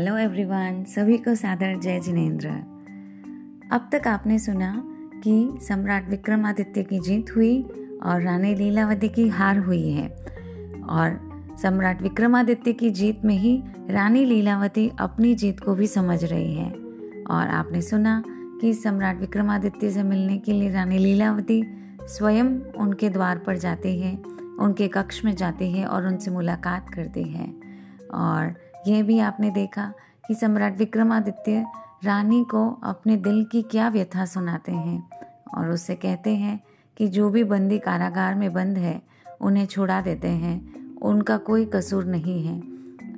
Hello everyone सभी को सादर जय जिनेन्द्र। अब तक आपने सुना कि सम्राट विक्रमादित्य की जीत हुई और रानी लीलावती की हार हुई है। और सम्राट विक्रमादित्य की जीत में ही रानी लीलावती अपनी जीत को भी समझ रही है। और आपने सुना कि सम्राट विक्रमादित्य से मिलने के लिए रानी लीलावती स्वयं उनके द्वार पर जाती है, उनके कक्ष में जाती है और उनसे मुलाकात करती है। और यह भी आपने देखा कि सम्राट विक्रमादित्य रानी को अपने दिल की क्या व्यथा सुनाते हैं और उससे कहते हैं कि जो भी बंदी कारागार में बंद है, उन्हें छुड़ा देते हैं। उनका कोई कसूर नहीं है।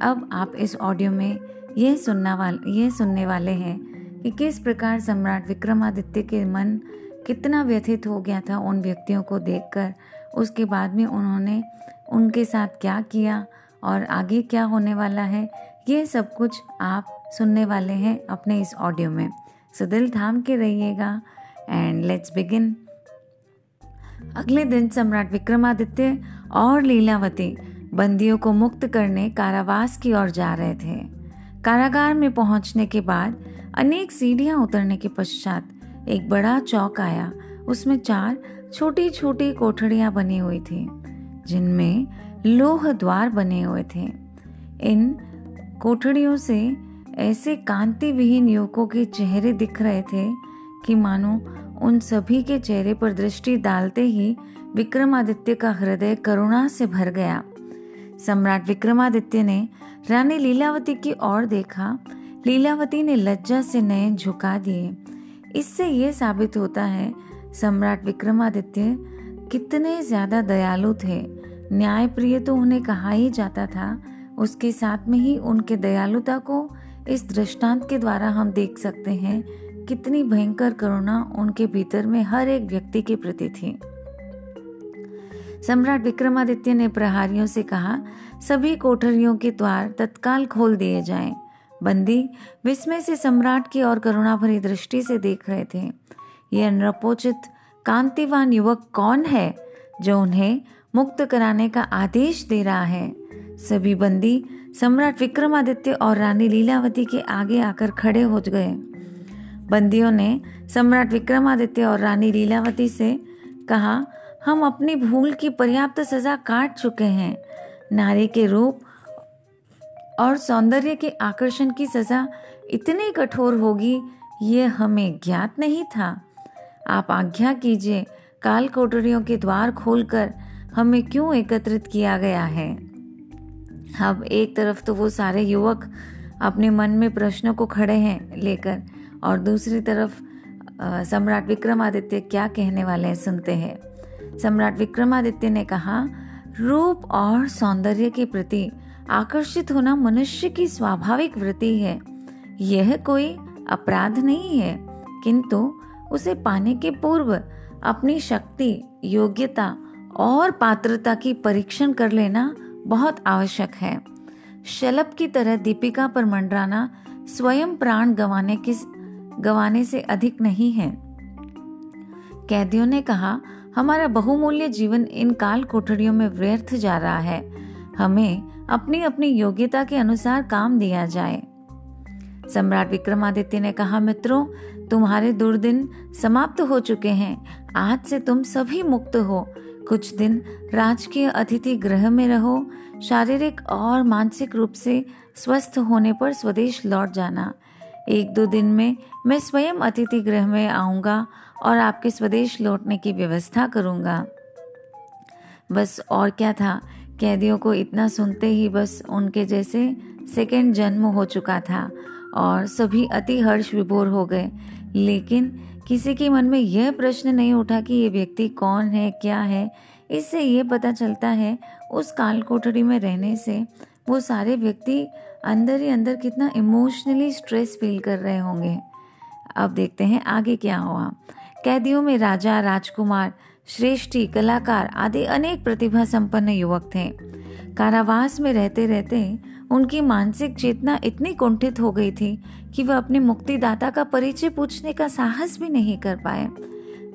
अब आप इस ऑडियो में यह सुनना वाले, यह सुनने वाले हैं कि किस प्रकार सम्राट विक्रमादित्य के मन कितना व्यथित हो गया था उन व्यक्तियों को देखकर। उसके बाद में उन्होंने उनके साथ क्या किया? और आगे क्या होने वाला है? ये सब कुछ आप सुनने वाले हैं अपने इस ऑडियो में। सो दिल थाम के रहिएगा एंड लेट्स बिगिन अगले दिन सम्राट विक्रमादित्य और लीलावती बंदियों को मुक्त करने कारावास की ओर जा रहे थे। कारागार में पहुँचने के बाद अनेक सीढ़ियाँ उतरने के पश्चात एक बड़ा चौक आया। उसमें चार छोटी छोटी कोठड़ियाँ बनी हुई थी, जिनमें लोह द्वार बने हुए थे। इन कोठड़ियों से ऐसे कांति विहीन युवकों के चेहरे दिख रहे थे कि मानो उन सभी के चेहरे पर दृष्टि डालते ही विक्रमादित्य का हृदय करुणा से भर गया। सम्राट विक्रमादित्य ने रानी लीलावती की ओर देखा। लीलावती ने लज्जा से नयन झुका दिए। इससे ये साबित होता है, सम्राट विक्रमादित्य कितने ज़्यादा दयालु थे। न्याय प्रिय तो उन्हें कहा ही जाता था। उसके साथ में ही उनके दयालुता को इस दृष्टांत के द्वारा हम देख सकते हैं, कितनी भयंकर करुणा उनके भीतर में हर एक व्यक्ति के प्रति थी। सम्राट विक्रमादित्य ने प्रहारियों से कहा, सभी कोठरियों के द्वार तत्काल खोल दिए जाएँ। बंदी विस्मय से सम्राट की और करुणा भरी दृष्टि से देख रहे थे। यह नृपोचित कांतिवान युवक कौन है, जो उन्हें मुक्त कराने का आदेश दे रहा है। सभी बंदी सम्राट विक्रमादित्य और रानी लीलावती के आगे आकर खड़े हो गए। बंदियों ने सम्राट विक्रमादित्य और रानी लीलावती से कहा, हम अपनी भूल की पर्याप्त सजा काट चुके हैं। नारी के रूप और सौंदर्य के आकर्षण की सजा इतनी कठोर होगी, ये हमें ज्ञात नहीं था। आप आज्ञा कीजिए काल कोटरियों के द्वार खोलकर हमें क्यों एकत्रित किया गया है? अब एक तरफ़ तो वो सारे युवक अपने मन में प्रश्नों को खड़े हैं लेकर, और दूसरी तरफ़ सम्राट विक्रमादित्य क्या कहने वाले हैं सुनते हैं। सम्राट विक्रमादित्य ने कहा, रूप और सौंदर्य के प्रति आकर्षित होना मनुष्य की स्वाभाविक वृत्ति है। यह कोई अपराध नहीं है, किंतु उसे पाने के पूर्व अपनी शक्ति, योग्यता और पात्रता की परीक्षण कर लेना बहुत आवश्यक है। शलभ की तरह दीपिका पर मंडराना स्वयं प्राण गंवाने की गंवाने से अधिक नहीं है। कैदियों ने कहा, हमारा बहुमूल्य जीवन इन काल कोठड़ियों में व्यर्थ जा रहा है। हमें अपनी अपनी योग्यता के अनुसार काम दिया जाए। सम्राट विक्रमादित्य ने कहा, मित्रों, तुम्हारे दुर्दिन समाप्त हो चुके हैं। आज से तुम सभी मुक्त हो। कुछ दिन राजकीय अतिथि गृह में रहो, शारीरिक और मानसिक रूप से स्वस्थ होने पर स्वदेश लौट जाना। एक दो दिन में मैं स्वयं अतिथि गृह में आऊँगा और आपके स्वदेश लौटने की व्यवस्था करूँगा। बस और क्या था, कैदियों को इतना सुनते ही बस उनके जैसे सेकेंड जन्म हो चुका था और सभी अति हर्ष विभोर हो गए। लेकिन किसी के मन में यह प्रश्न नहीं उठा कि ये व्यक्ति कौन है, क्या है? इससे ये पता चलता है, उस काल कोठरी में रहने से वो सारे व्यक्ति अंदर ही अंदर कितना इमोशनली स्ट्रेस फील कर रहे होंगे। अब देखते हैं आगे क्या हुआ। कैदियों में राजा, राजकुमार, श्रेष्ठी, कलाकार आदि अनेक प्रतिभा संपन्न युवक थे। कारावास में रहते रहते उनकी मानसिक चेतना इतनी कुंठित हो गई थी कि वह अपने मुक्तिदाता का परिचय पूछने का साहस भी नहीं कर पाए।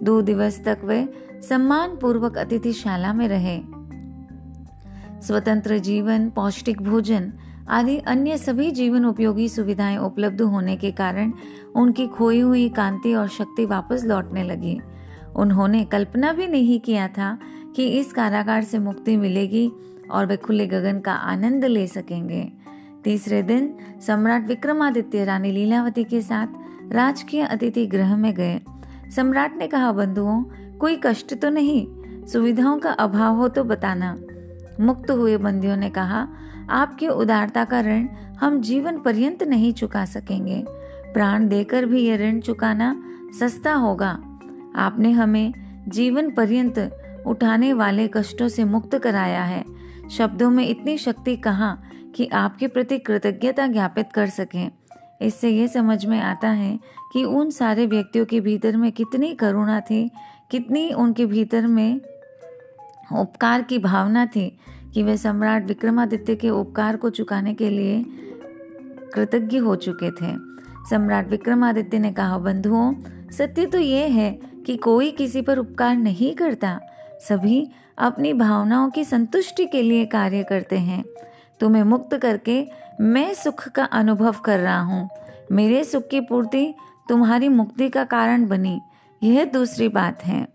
दो दिवस तक वे सम्मान पूर्वक अतिथिशाला में रहे। स्वतंत्र जीवन, पौष्टिक भोजन आदि अन्य सभी जीवन उपयोगी सुविधाएँ उपलब्ध होने के कारण उनकी खोई हुई कांति और शक्ति वापस लौटने लगी। उन्होंने कल्पना भी नहीं किया था कि इस कारागार से मुक्ति मिलेगी और वे खुले गगन का आनंद ले सकेंगे। तीसरे दिन सम्राट विक्रमादित्य रानी लीलावती के साथ राजकीय अतिथि गृह में गए। सम्राट ने कहा, बंधुओं, कोई कष्ट तो नहीं? सुविधाओं का अभाव हो तो बताना। मुक्त हुए बंदियों ने कहा, आपकी उदारता का ऋण हम जीवन पर्यंत नहीं चुका सकेंगे। प्राण देकर भी यह ऋण चुकाना सस्ता होगा। आपने हमें जीवन पर्यंत उठाने वाले कष्टों से मुक्त कराया है। शब्दों में इतनी शक्ति कहाँ कि आपके प्रति कृतज्ञता ज्ञापित कर सकें। इससे ये समझ में आता है कि उन सारे व्यक्तियों के भीतर में कितनी करुणा थी, कितनी उनके भीतर में उपकार की भावना थी कि वे सम्राट विक्रमादित्य के उपकार को चुकाने के लिए कृतज्ञ हो चुके थे। सम्राट विक्रमादित्य ने कहा, बंधुओं, सत्य तो ये है कि कोई किसी पर उपकार नहीं करता। सभी अपनी भावनाओं की संतुष्टि के लिए कार्य करते हैं। तुम्हें मुक्त करके मैं सुख का अनुभव कर रहा हूँ। मेरे सुख की पूर्ति तुम्हारी मुक्ति का कारण बनी। यह दूसरी बात है।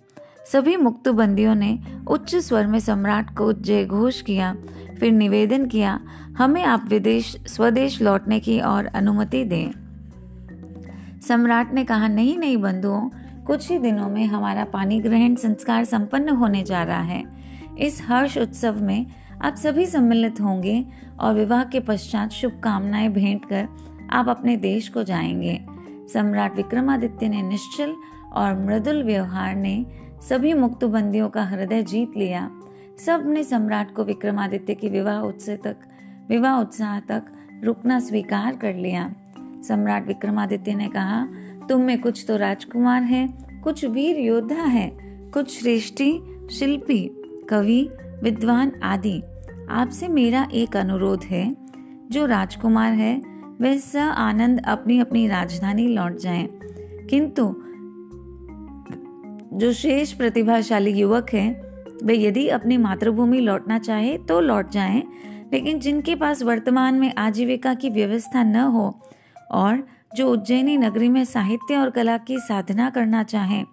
सभी मुक्त बंदियों ने उच्च स्वर में सम्राट को जय घोष किया, फिर निवेदन किया, हमें आप विदेश, स्वदेश लौटने की और अनुमति दें। सम्राट ने कहा, नहीं नहीं बंधुओं कुछ ही दिनों में हमारा पानी ग्रहण संस्कार संपन्न होने जा रहा है। इस हर्ष उत्सव में आप सभी सम्मिलित होंगे और विवाह के पश्चात शुभकामनाएँ भेंट कर आप अपने देश को जाएँगे। सम्राट विक्रमादित्य ने निश्चल और मृदुल व्यवहार ने सभी मुक्त बंदियों का हृदय जीत लिया। सबने सम्राट को विक्रमादित्य की विवाह उत्सव तक, विवाह उत्साह तक रुकना स्वीकार कर लिया। सम्राट विक्रमादित्य ने कहा तुम में कुछ तो राजकुमार है कुछ वीर योद्धा है कुछ श्रेष्ठी शिल्पी कवि विद्वान आदि आपसे मेरा एक अनुरोध है जो राजकुमार है वह स आनंद अपनी अपनी राजधानी लौट जाएँ। किंतु जो शेष प्रतिभाशाली युवक है वे यदि अपनी मातृभूमि लौटना चाहे तो लौट जाएँ, लेकिन जिनके पास वर्तमान में आजीविका की व्यवस्था न हो और जो उज्जैनी नगरी में साहित्य और कला की साधना करना चाहें,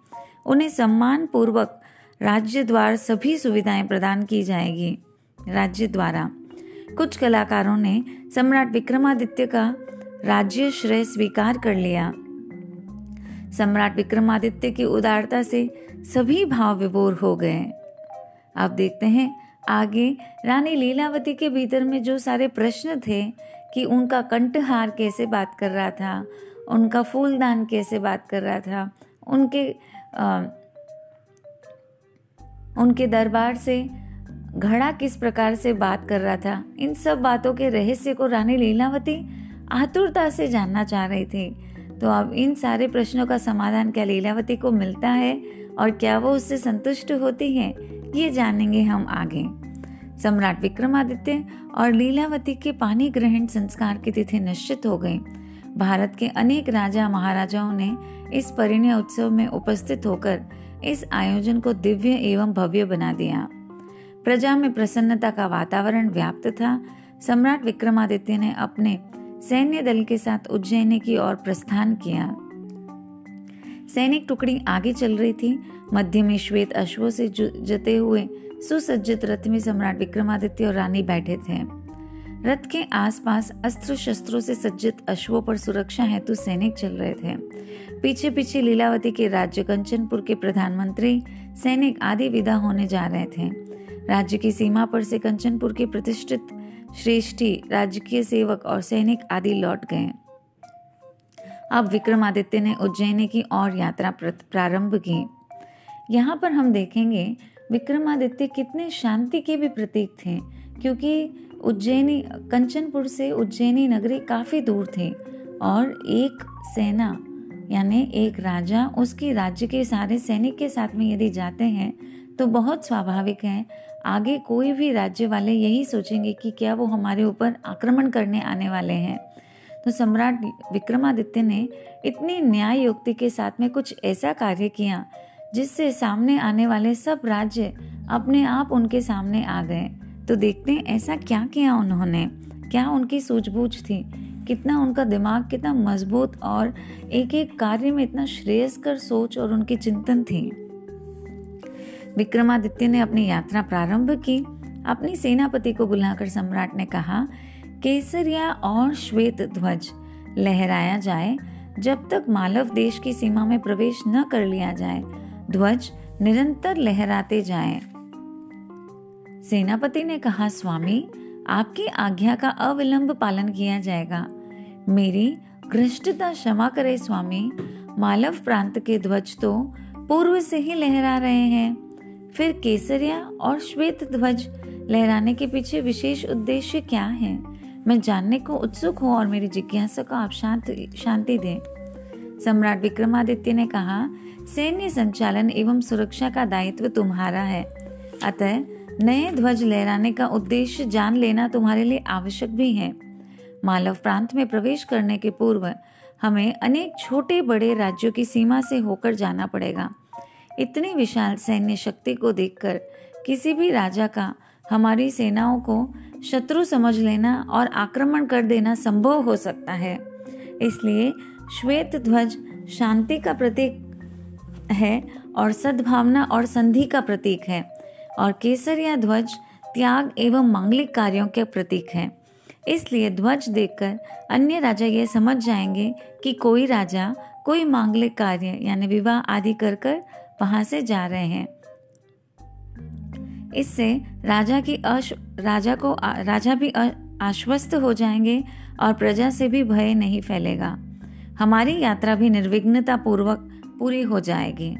उन्हें सम्मान पूर्वक राज्य द्वार सभी सुविधाएँ प्रदान की जाएगी। राज्य द्वारा। कुछ कलाकारों ने सम्राट विक्रमादित्य का राज्य श्रेय स्वीकार कर लिया। सम्राट विक्रमादित्य की उदारता से सभी भाव विभोर हो गए। अब देखते हैं, आगे रानी लीलावती के भीतर में जो सारे प्रश्न थे कि उनका कंठहार कैसे बात कर रहा था उनका फूलदान कैसे बात कर रहा था उनके आ, उनके दरबार से घड़ा किस प्रकार से बात कर रहा था इन सब बातों के रहस्य को रानी लीलावती आतुरता से जानना चाह रही थी। तो अब इन सारे प्रश्नों का समाधान क्या लीलावती को मिलता है और क्या वो उससे संतुष्ट होती है ये जानेंगे हम आगे। सम्राट विक्रमादित्य और लीलावती के पानी ग्रहण संस्कार की तिथि निश्चित हो गई। भारत के अनेक राजा महाराजाओं ने इस परिणय उत्सव में उपस्थित होकर इस आयोजन को दिव्य एवं भव्य बना दिया। प्रजा में प्रसन्नता का वातावरण व्याप्त था। सम्राट विक्रमादित्य ने अपने सैन्य दल के साथ उज्जैनी की ओर प्रस्थान किया। सैनिक टुकड़ी आगे चल रही थी। मध्य में श्वेत अश्वों से जते हुए सुसज्जित रथ में सम्राट विक्रमादित्य और रानी बैठे थे। रथ के आसपास अस्त्र शस्त्रों से सज्जित अश्वों पर सुरक्षा हेतु सैनिक चल रहे थे। पीछे पीछे लीलावती के राज्य कंचनपुर के प्रधानमंत्री सैनिक आदि विदा होने जा रहे थे। राज्य की सीमा पर से कंचनपुर के प्रतिष्ठित श्रेष्ठी राजकीय सेवक और सैनिक आदि लौट गए। अब विक्रमादित्य ने उज्जैनी की और यात्रा प्रारंभ की। यहाँ पर हम देखेंगे विक्रमादित्य कितने शांति के भी प्रतीक थे, क्योंकि उज्जैनी, कंचनपुर से उज्जैनी नगरी काफ़ी दूर थी और एक सेना, यानी एक राजा उसकी राज्य के सारे सैनिक के साथ में यदि जाते हैं तो बहुत स्वाभाविक है। आगे कोई भी राज्य वाले यही सोचेंगे कि क्या वो हमारे ऊपर आक्रमण करने आने वाले हैं। तो सम्राट विक्रमादित्य ने इतनी न्याय युक्ति के साथ में कुछ ऐसा कार्य किया जिससे सामने आने वाले सब राज्य अपने आप उनके सामने आ गए। तो देखते हैं ऐसा क्या किया उन्होंने। क्या उनकी सूझबूझ थी? कितना उनका दिमाग कितना मज़बूत और एक एक कार्य में इतना श्रेयस्कर सोच और उनकी चिंतन थी। विक्रमादित्य ने अपनी यात्रा प्रारंभ की। अपनी सेनापति को बुलाकर सम्राट ने कहा, केसरिया और श्वेत ध्वज लहराया जाए। जब तक मालव देश की सीमा में प्रवेश न कर लिया जाए ध्वज निरंतर लहराते जाएँ। सेनापति ने कहा, स्वामी, आपकी आज्ञा का अविलंब पालन किया जाएगा। मेरी घृष्टता क्षमा करे स्वामी। मालव प्रांत के ध्वज तो पूर्व से ही लहरा रहे हैं। फिर केसरिया और श्वेत ध्वज लहराने के पीछे विशेष उद्देश्य क्या है? मैं जानने को उत्सुक हूँ और मेरी जिज्ञासा को आप शांति शांति दें। सम्राट विक्रमादित्य ने कहा, सैन्य संचालन एवं सुरक्षा का दायित्व तुम्हारा है। अतः नए ध्वज लहराने का उद्देश्य जान लेना तुम्हारे लिए आवश्यक भी है। मालव प्रांत में प्रवेश करने के पूर्व हमें अनेक छोटे बड़े राज्यों की सीमा से होकर जाना पड़ेगा। इतनी विशाल सैन्य शक्ति को देखकर किसी भी राजा का, हमारी सेनाओं को शत्रु समझ लेना और आक्रमण कर देना संभव हो सकता है। इसलिए श्वेत ध्वज शांति का प्रतीक है और सद्भावना और संधि का प्रतीक है और केसरिया ध्वज त्याग एवं मांगलिक कार्यों के प्रतीक है। इसलिए ध्वज देखकर अन्य राजा यह समझ जाएँगे कि कोई राजा कोई मांगलिक कार्य यानी विवाह आदि कर कर वहाँ से जा रहे हैं। इससे राजा की अश राजा को राजा भी आश्वस्त हो जाएँगे और प्रजा से भी भय नहीं फैलेगा। हमारी यात्रा भी निर्विघ्नता पूर्वक पूरी हो जाएगी।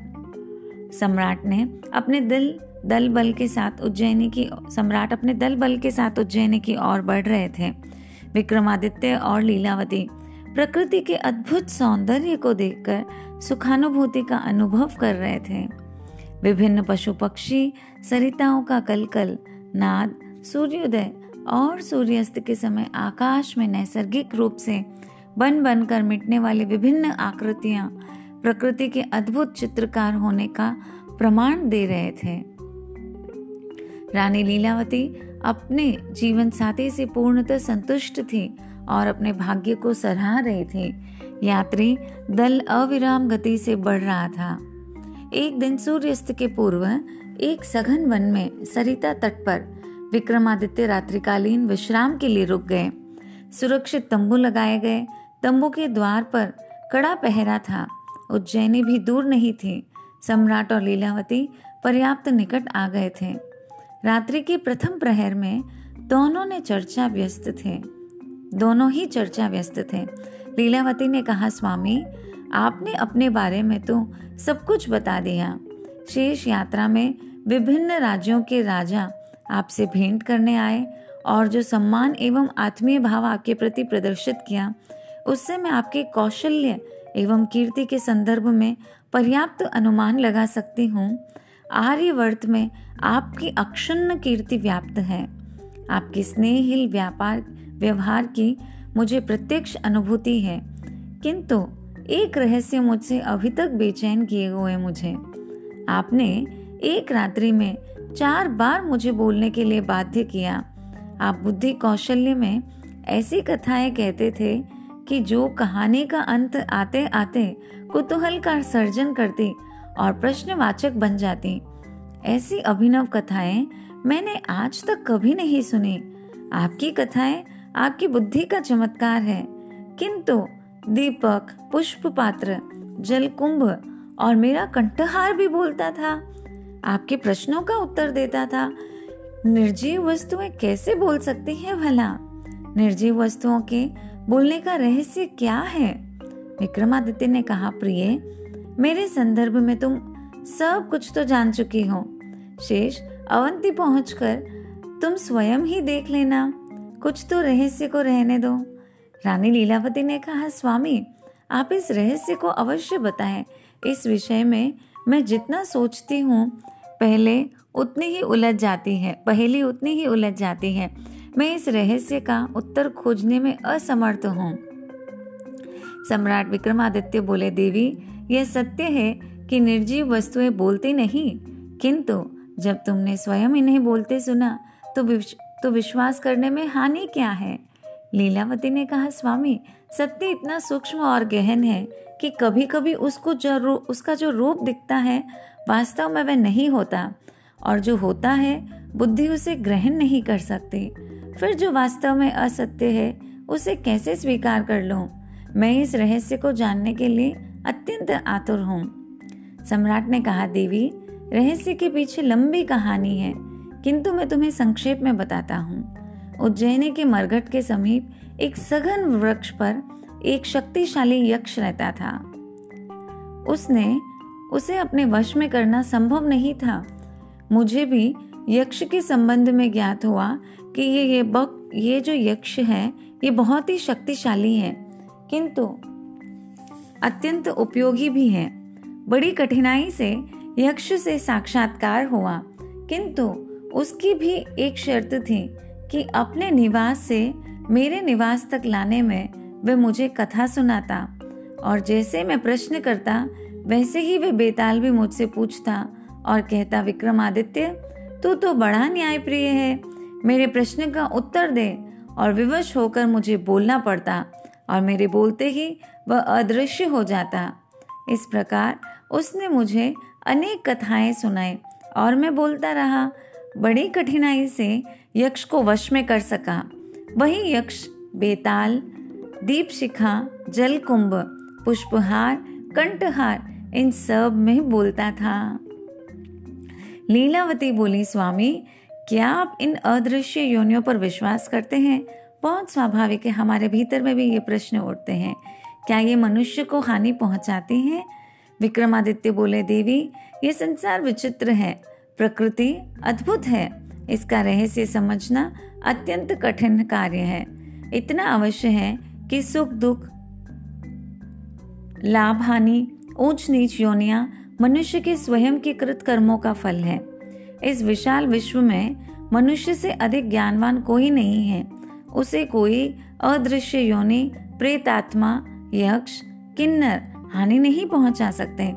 सम्राट ने अपने दिल, दल बल के साथ उज्जैनी की, सम्राट अपने दल बल के साथ उज्जैनी की ओर बढ़ रहे थे। विक्रमादित्य और लीलावती प्रकृति के अद्भुत सौंदर्य को देखकर सुखानुभूति का अनुभव कर रहे थे। विभिन्न पशु पक्षी, सरिताओं का कलकल, नाद, सूर्योदय और सूर्यास्त के समय आकाश में नैसर्गिक रूप से बन बनकर मिटने वाली विभिन्न आकृतियाँ प्रकृति के अद्भुत चित्रकार होने का प्रमाण दे रहे थे। रानी लीलावती अपने जीवन साथी से पूर्णतः संतुष्ट थी और अपने भाग्य को सराह रही थी। यात्री दल अविराम गति से बढ़ रहा था। एक दिन सूर्यास्त के पूर्व एक सघन वन में सरिता तट पर विक्रमादित्य रात्रिकालीन विश्राम के लिए रुक गए। सुरक्षित तंबू लगाए गए तंबू के द्वार पर कड़ा पहरा था। उज्जैनी भी दूर नहीं थी। सम्राट और लीलावती पर्याप्त निकट आ गए थे। रात्रि के प्रथम प्रहर में दोनों ने चर्चा व्यस्त थे। दोनों ही चर्चा व्यस्त थे। लीलावती ने कहा, स्वामी, आपने अपने बारे में तो सब कुछ बता दिया। शेष यात्रा में विभिन्न राज्यों के राजा आपसे भेंट करने आए और जो सम्मान एवं आत्मीय भाव आपके प्रति प्रदर्शित किया उससे मैं आपके कौशल्य एवं कीर्ति के संदर्भ में पर्याप्त अनुमान लगा सकती हूँ। आर्यवर्त में आपकी अक्षुण्ण कीर्ति व्याप्त है। आपके स्नेहिल व्यापार, व्यवहार की मुझे प्रत्यक्ष अनुभूति है। किंतु एक रहस्य मुझसे अभी तक बेचैन किए हुए मुझे। आपने एक रात्रि में चार बार मुझे बोलने के लिए बाध्य किया। आप बुद्धि कौशल्य में ऐसी कथाएँ कहते थे कि जो कहानी का अंत आते आते कुतूहल का सर्जन करती और प्रश्नवाचक बन जाती। ऐसी अभिनव कथाएँ मैंने आज तक कभी नहीं सुनी। आपकी कथाएँ आपकी बुद्धि का चमत्कार है। किंतु दीपक पुष्प पात्र जलकुंभ और मेरा कंठहार भी बोलता था। आपके प्रश्नों का उत्तर देता था, निर्जीव वस्तुएँ कैसे बोल सकती हैं भला? निर्जीव वस्तुओं के बोलने का रहस्य क्या है? विक्रमादित्य ने कहा, प्रिय, मेरे संदर्भ में तुम सब कुछ तो जान चुकी हो। शेष, अवंती पहुंचकर तुम स्वयं ही देख लेना। कुछ तो रहस्य को रहने दो। रानी लीलावती ने कहा, स्वामी, आप इस रहस्य को अवश्य बताएँ। इस विषय में मैं जितना सोचती हूँ, पहले उतनी ही उलझ जाती है, पहली उतनी ही उलझ जाती है। मैं इस रहस्य का उत्तर खोजने में असमर्थ हूँ। सम्राट विक्रमादित्य बोले देवी यह सत्य है कि निर्जीव वस्तुएँ बोलती नहीं किंतु जब तुमने स्वयं इन्हें बोलते सुना तो विश, तो विश्वास करने में हानि क्या है? लीलावती ने कहा स्वामी सत्य इतना सूक्ष्म और गहन है कि कभी कभी उसको जो उसका जो रूप दिखता है वास्तव में वह नहीं होता। और जो होता है, बुद्धि उसे ग्रहण नहीं कर सकती। फिर जो वास्तव में असत्य है, उसे कैसे स्वीकार कर लूँ? मैं इस रहस्य को जानने के लिए अत्यंत आतुर हूँ। सम्राट ने कहा, देवी, रहस्य के पीछे लंबी कहानी है, किंतु मैं तुम्हें संक्षेप में बताता हूँ। उज्जैनी के मरघट के समीप एक सघन वृक्ष पर एक शक्तिशाली यक्ष रहता था। उसने, उसे अपने वश में करना संभव नहीं था। मुझे भी यक्ष के संबंध में ज्ञात हुआ कि ये ये बक, ये जो यक्ष है, ये बहुत ही शक्तिशाली है। किंतु अत्यंत उपयोगी भी है। बड़ी कठिनाई से यक्ष से साक्षात्कार हुआ। किंतु उसकी भी एक शर्त थी कि अपने निवास से मेरे निवास तक लाने में वे मुझे कथा सुनाता। और जैसे मैं प्रश्न करता, वैसे ही वे बेताल भी मुझसे पूछता और कहता विक्रमादित्य, तू तो बड़ा न्याय प्रिय है। मेरे प्रश्न का उत्तर दे और विवश होकर मुझे बोलना पड़ता और मेरे बोलते ही वह अदृश्य हो जाता। इस प्रकार उसने मुझे अनेक कथाएँ सुनाई और मैं बोलता रहा, बड़ी कठिनाई से यक्ष को वश में कर सका। वही यक्ष, बेताल दीप शिखा जल कुंभ पुष्पहार, कंठहार, इन सब में बोलता था। लीलावती बोली, स्वामी, क्या आप इन अदृश्य योनियों पर विश्वास करते हैं? बहुत स्वाभाविक है, हमारे भीतर में भी ये प्रश्न उठते हैं। क्या ये मनुष्य को हानि पहुंचाती हैं? विक्रमादित्य बोले, देवी, ये संसार विचित्र है, प्रकृति अद्भुत है। इसका रहस्य समझना अत्यंत कठिन कार्य है। इतना अवश्य है कि सुख, दुख, लाभ, हानि ऊंच नीच योनिया मनुष्य के स्वयं के कृत कर्मों का फल है। इस विशाल विश्व में मनुष्य से अधिक ज्ञानवान कोई नहीं है। उसे कोई अदृश्य योनि, प्रेतात्मा, यक्ष, किन्नर, हानि नहीं पहुँचा सकते।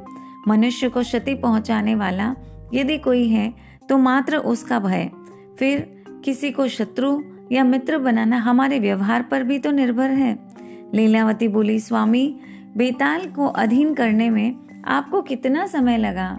मनुष्य को क्षति पहुँचाने वाला यदि कोई है तो मात्र उसका भय। फिर किसी को शत्रु या मित्र बनाना हमारे व्यवहार पर भी तो निर्भर है। लीलावती बोली, स्वामी, बेताल को अधीन करने में आपको कितना समय लगा?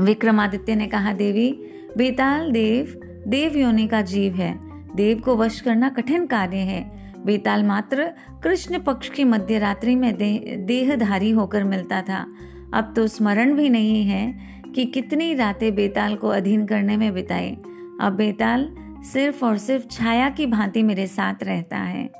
विक्रमादित्य ने कहा देवी बेताल देव देव योनि का जीव है। देव को वश करना कठिन कार्य है। बेताल मात्र कृष्ण पक्ष की मध्य रात्रि में दे, देहधारी होकर मिलता था। अब तो स्मरण भी नहीं है कि कितनी रातें बेताल को अधीन करने में बिताई। अब बेताल सिर्फ़ और सिर्फ़ छाया की भांति मेरे साथ रहता है।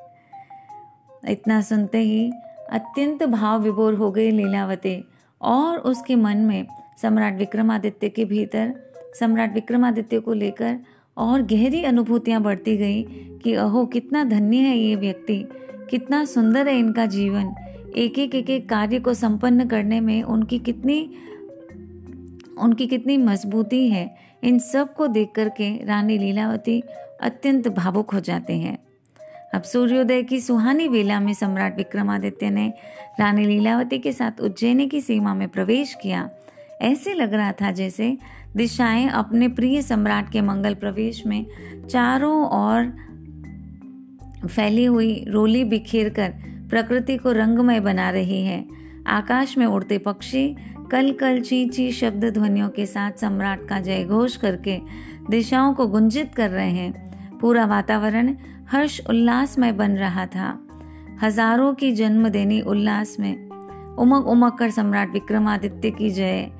इतना सुनते ही अत्यंत भाव विभोर हो गई लीलावती और उसके मन में सम्राट विक्रमादित्य के भीतर, सम्राट विक्रमादित्य को लेकर और गहरी अनुभूतियाँ बढ़ती गई कि अहो, कितना धन्य है ये व्यक्ति, कितना सुंदर है इनका जीवन। एक एक एक एक कार्य को संपन्न करने में उनकी कितनी उनकी कितनी मजबूती है, इन सबको देख करके रानी लीलावती अत्यंत भावुक हो जाते हैं। अब सूर्योदय की सुहानी वेला में सम्राट विक्रमादित्य ने रानी लीलावती के साथ उज्जैनी की सीमा में प्रवेश किया। ऐसे लग रहा था जैसे दिशाएँ अपने प्रिय सम्राट के मंगल प्रवेश में चारों ओर फैली हुई रोली बिखेर कर प्रकृति को रंगमय बना रही है। आकाश में उड़ते पक्षी कल कल ची ची शब्द ध्वनियों के साथ सम्राट का जय घोष करके दिशाओं को गुंजित कर रहे हैं। पूरा वातावरण हर्ष उल्लास में बन रहा था। हज़ारों की जन्म देनी उल्लास में। उमक उमक कर सम्राट विक्रमादित्य की जय।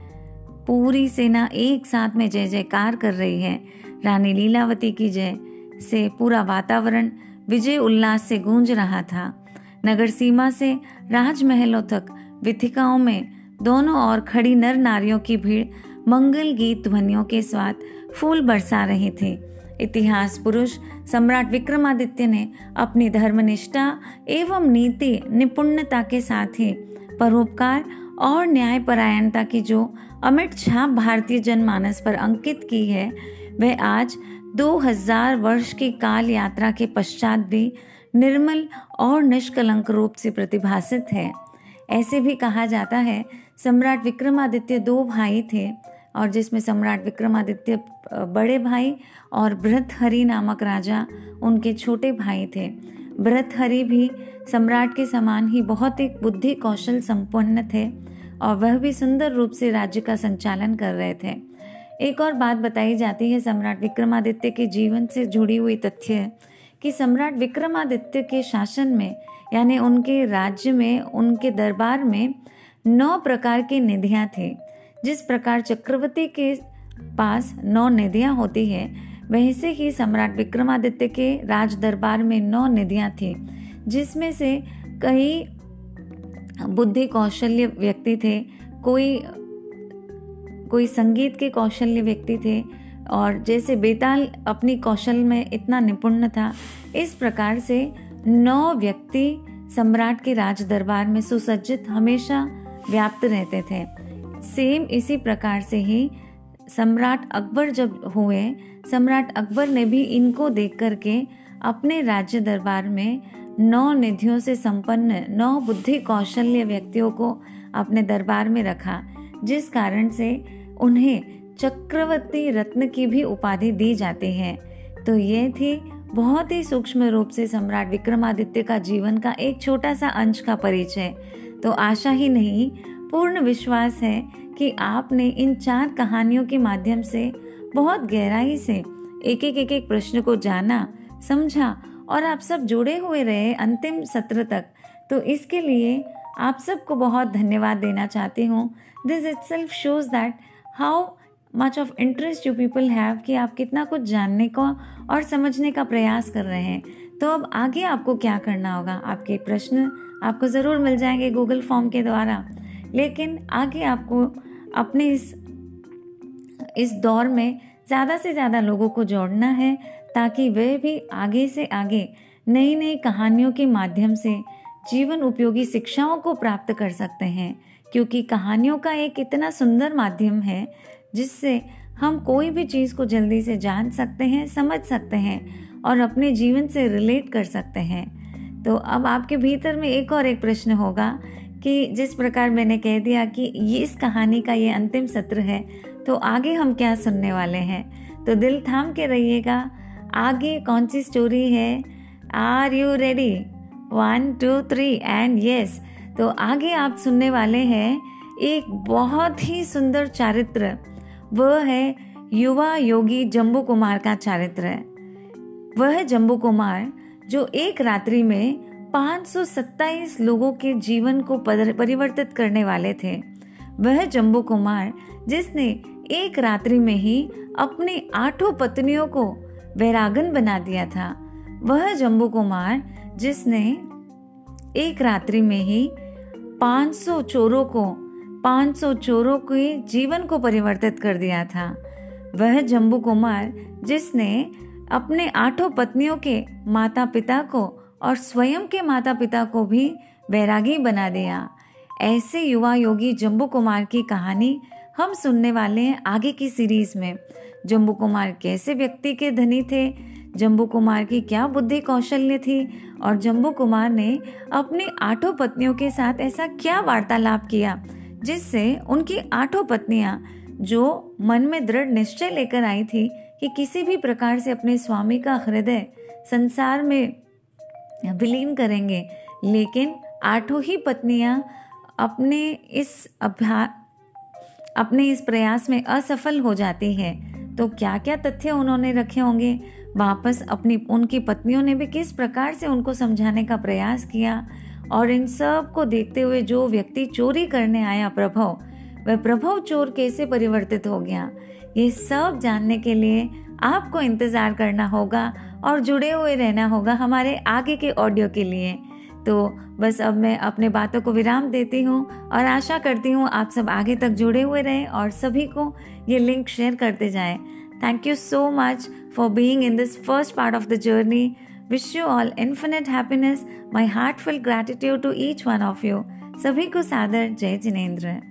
पूरी सेना एक साथ में जय जयकार कर रही है। रानी लीलावती की जय। से पूरा वातावरण विजय उल्लास से गूंज रहा था। नगर सीमा से राजमहलों तक विथिकाओं में दोनों ओर खड़ी नर नारियों की भीड़ मंगल गीत ध्वनियों के स्वाद फूल बरसा रहे थे। इतिहास पुरुष सम्राट विक्रमादित्य ने अपनी धर्मनिष्ठा एवं नीति निपुणता के साथ ही परोपकार और न्यायपरायणता की जो अमिट छाप भारतीय जनमानस पर अंकित की है, वह आज 2000 वर्ष की काल यात्रा के पश्चात भी निर्मल और निष्कलंक रूप से प्रतिभाषित है। ऐसे भी कहा जाता है, सम्राट विक्रमादित्य दो भाई थे और जिसमें सम्राट विक्रमादित्य बड़े भाई और भरतहरि नामक राजा उनके छोटे भाई थे। भरतहरि भी सम्राट के समान ही बहुत एक बुद्धि कौशल संपन्न थे और वह भी सुंदर रूप से राज्य का संचालन कर रहे थे। एक और बात बताई जाती है सम्राट विक्रमादित्य के जीवन से जुड़ी हुई तथ्य कि सम्राट विक्रमादित्य के शासन में, यानी उनके राज्य में, उनके दरबार में नौ प्रकार की निधियाँ थी, जिस प्रकार चक्रवर्ती के पास नौ निधियाँ होती है। वैसे ही सम्राट विक्रमादित्य के राज दरबार में नौ निधियाँ थी, जिसमें से कई बुद्धि कौशल्य व्यक्ति थे, कोई कोई संगीत के कौशल्य व्यक्ति थे, और जैसे बेताल अपनी कौशल में इतना निपुण था, इस प्रकार से नौ व्यक्ति सम्राट के राज दरबार में सुसज्जित हमेशा व्याप्त रहते थे। सेम इसी प्रकार से ही सम्राट अकबर जब हुए, सम्राट अकबर ने भी इनको देख करके अपने राज्य दरबार में नौ निधियों से संपन्न, नौ बुद्धि कौशल्य व्यक्तियों को अपने दरबार में रखा, जिस कारण से उन्हें चक्रवर्ती रत्न की भी उपाधि दी जाती है। तो ये थी बहुत ही सूक्ष्म रूप से सम्राट विक्रमादित्य का जीवन का एक छोटा सा अंश का परिचय। तो आशा ही नहीं, पूर्ण विश्वास है कि आपने इन चार कहानियों के माध्यम से बहुत गहराई से एक एक एक एक प्रश्न को जाना, समझा और आप सब जुड़े हुए रहे अंतिम सत्र तक। तो इसके लिए आप सबको बहुत धन्यवाद देना चाहती हूँ। This itself shows that how much of interest you people have कि आप कितना कुछ जानने का और समझने का प्रयास कर रहे हैं। तो अब आगे आपको क्या करना होगा? आपके प्रश्न आपको ज़रूर मिल जाएँगे गूगल फॉर्म के द्वारा। लेकिन आगे आपको अपने इस इस दौर में ज़्यादा से ज़्यादा लोगों को जोड़ना है ताकि वे भी आगे से आगे नई नई कहानियों के माध्यम से जीवन उपयोगी शिक्षाओं को प्राप्त कर सकते हैं। क्योंकि कहानियों का एक इतना सुंदर माध्यम है, जिससे हम कोई भी चीज़ को जल्दी से जान सकते हैं, समझ सकते हैं और अपने जीवन से रिलेट कर सकते हैं। तो अब आपके भीतर में एक और एक प्रश्न होगा कि जिस प्रकार मैंने कह दिया कि ये इस कहानी का ये अंतिम सत्र है तो आगे हम क्या सुनने वाले हैं? तो दिल थाम के रहिएगा। आगे कौन सी स्टोरी है? Are you ready one two three and yes तो आगे आप सुनने वाले हैं एक बहुत ही सुंदर चारित्र। वह है युवा योगी जम्बू कुमार का चारित्र। वह जम्बू कुमार जो एक रात्रि में 527 लोगों के जीवन को परिवर्तित करने वाले थे। वह जम्बू कुमार, जिसने एक रात्रि में ही अपनी आठों पत्नियों को वैरागन बना दिया था। वह जम्बू कुमार, जिसने एक रात्रि में ही 500 चोरों को 500 चोरों के जीवन को परिवर्तित कर दिया था। वह जम्बू कुमार, जिसने अपने आठों पत्नियों के माता पिता को और स्वयं के माता पिता को भी बैरागी बना दिया। ऐसे युवा योगी जम्बू कुमार की कहानी हम सुनने वाले हैं आगे की सीरीज़ में। जम्बू कुमार कैसे व्यक्ति के धनी थे, जम्बू कुमार की क्या बुद्धि कौशल्य थी और जम्बू कुमार ने अपनी आठों पत्नियों के साथ ऐसा क्या वार्तालाप किया, जिससे उनकी आठों पत्नियाँ, जो मन में दृढ़ निश्चय लेकर आई थी कि किसी भी प्रकार से अपने स्वामी का हृदय संसार में विलीन करेंगे। लेकिन आठों ही पत्नियाँ अपने इस अभ्यास अपने इस प्रयास में असफल हो जाती है। तो क्या क्या तथ्य उन्होंने रखे होंगे? वापस अपनी, उनकी पत्नियों ने भी किस प्रकार से उनको समझाने का प्रयास किया? और इन सबको देखते हुए जो व्यक्ति चोरी करने आया, प्रभव, वह प्रभव चोर कैसे परिवर्तित हो गया? ये सब जानने के लिए आपको इंतज़ार करना होगा। और जुड़े हुए रहना होगा हमारे आगे के ऑडियो के लिए। तो बस अब मैं अपने बातों को विराम देती हूँ और आशा करती हूँ आप सब आगे तक जुड़े हुए रहें और सभी को ये लिंक शेयर करते जाएँ। Thank you so much for being in this first part of the journey wish you all infinite happiness my heartful gratitude to each one of you सभी को सादर। जय जिनेन्द्र।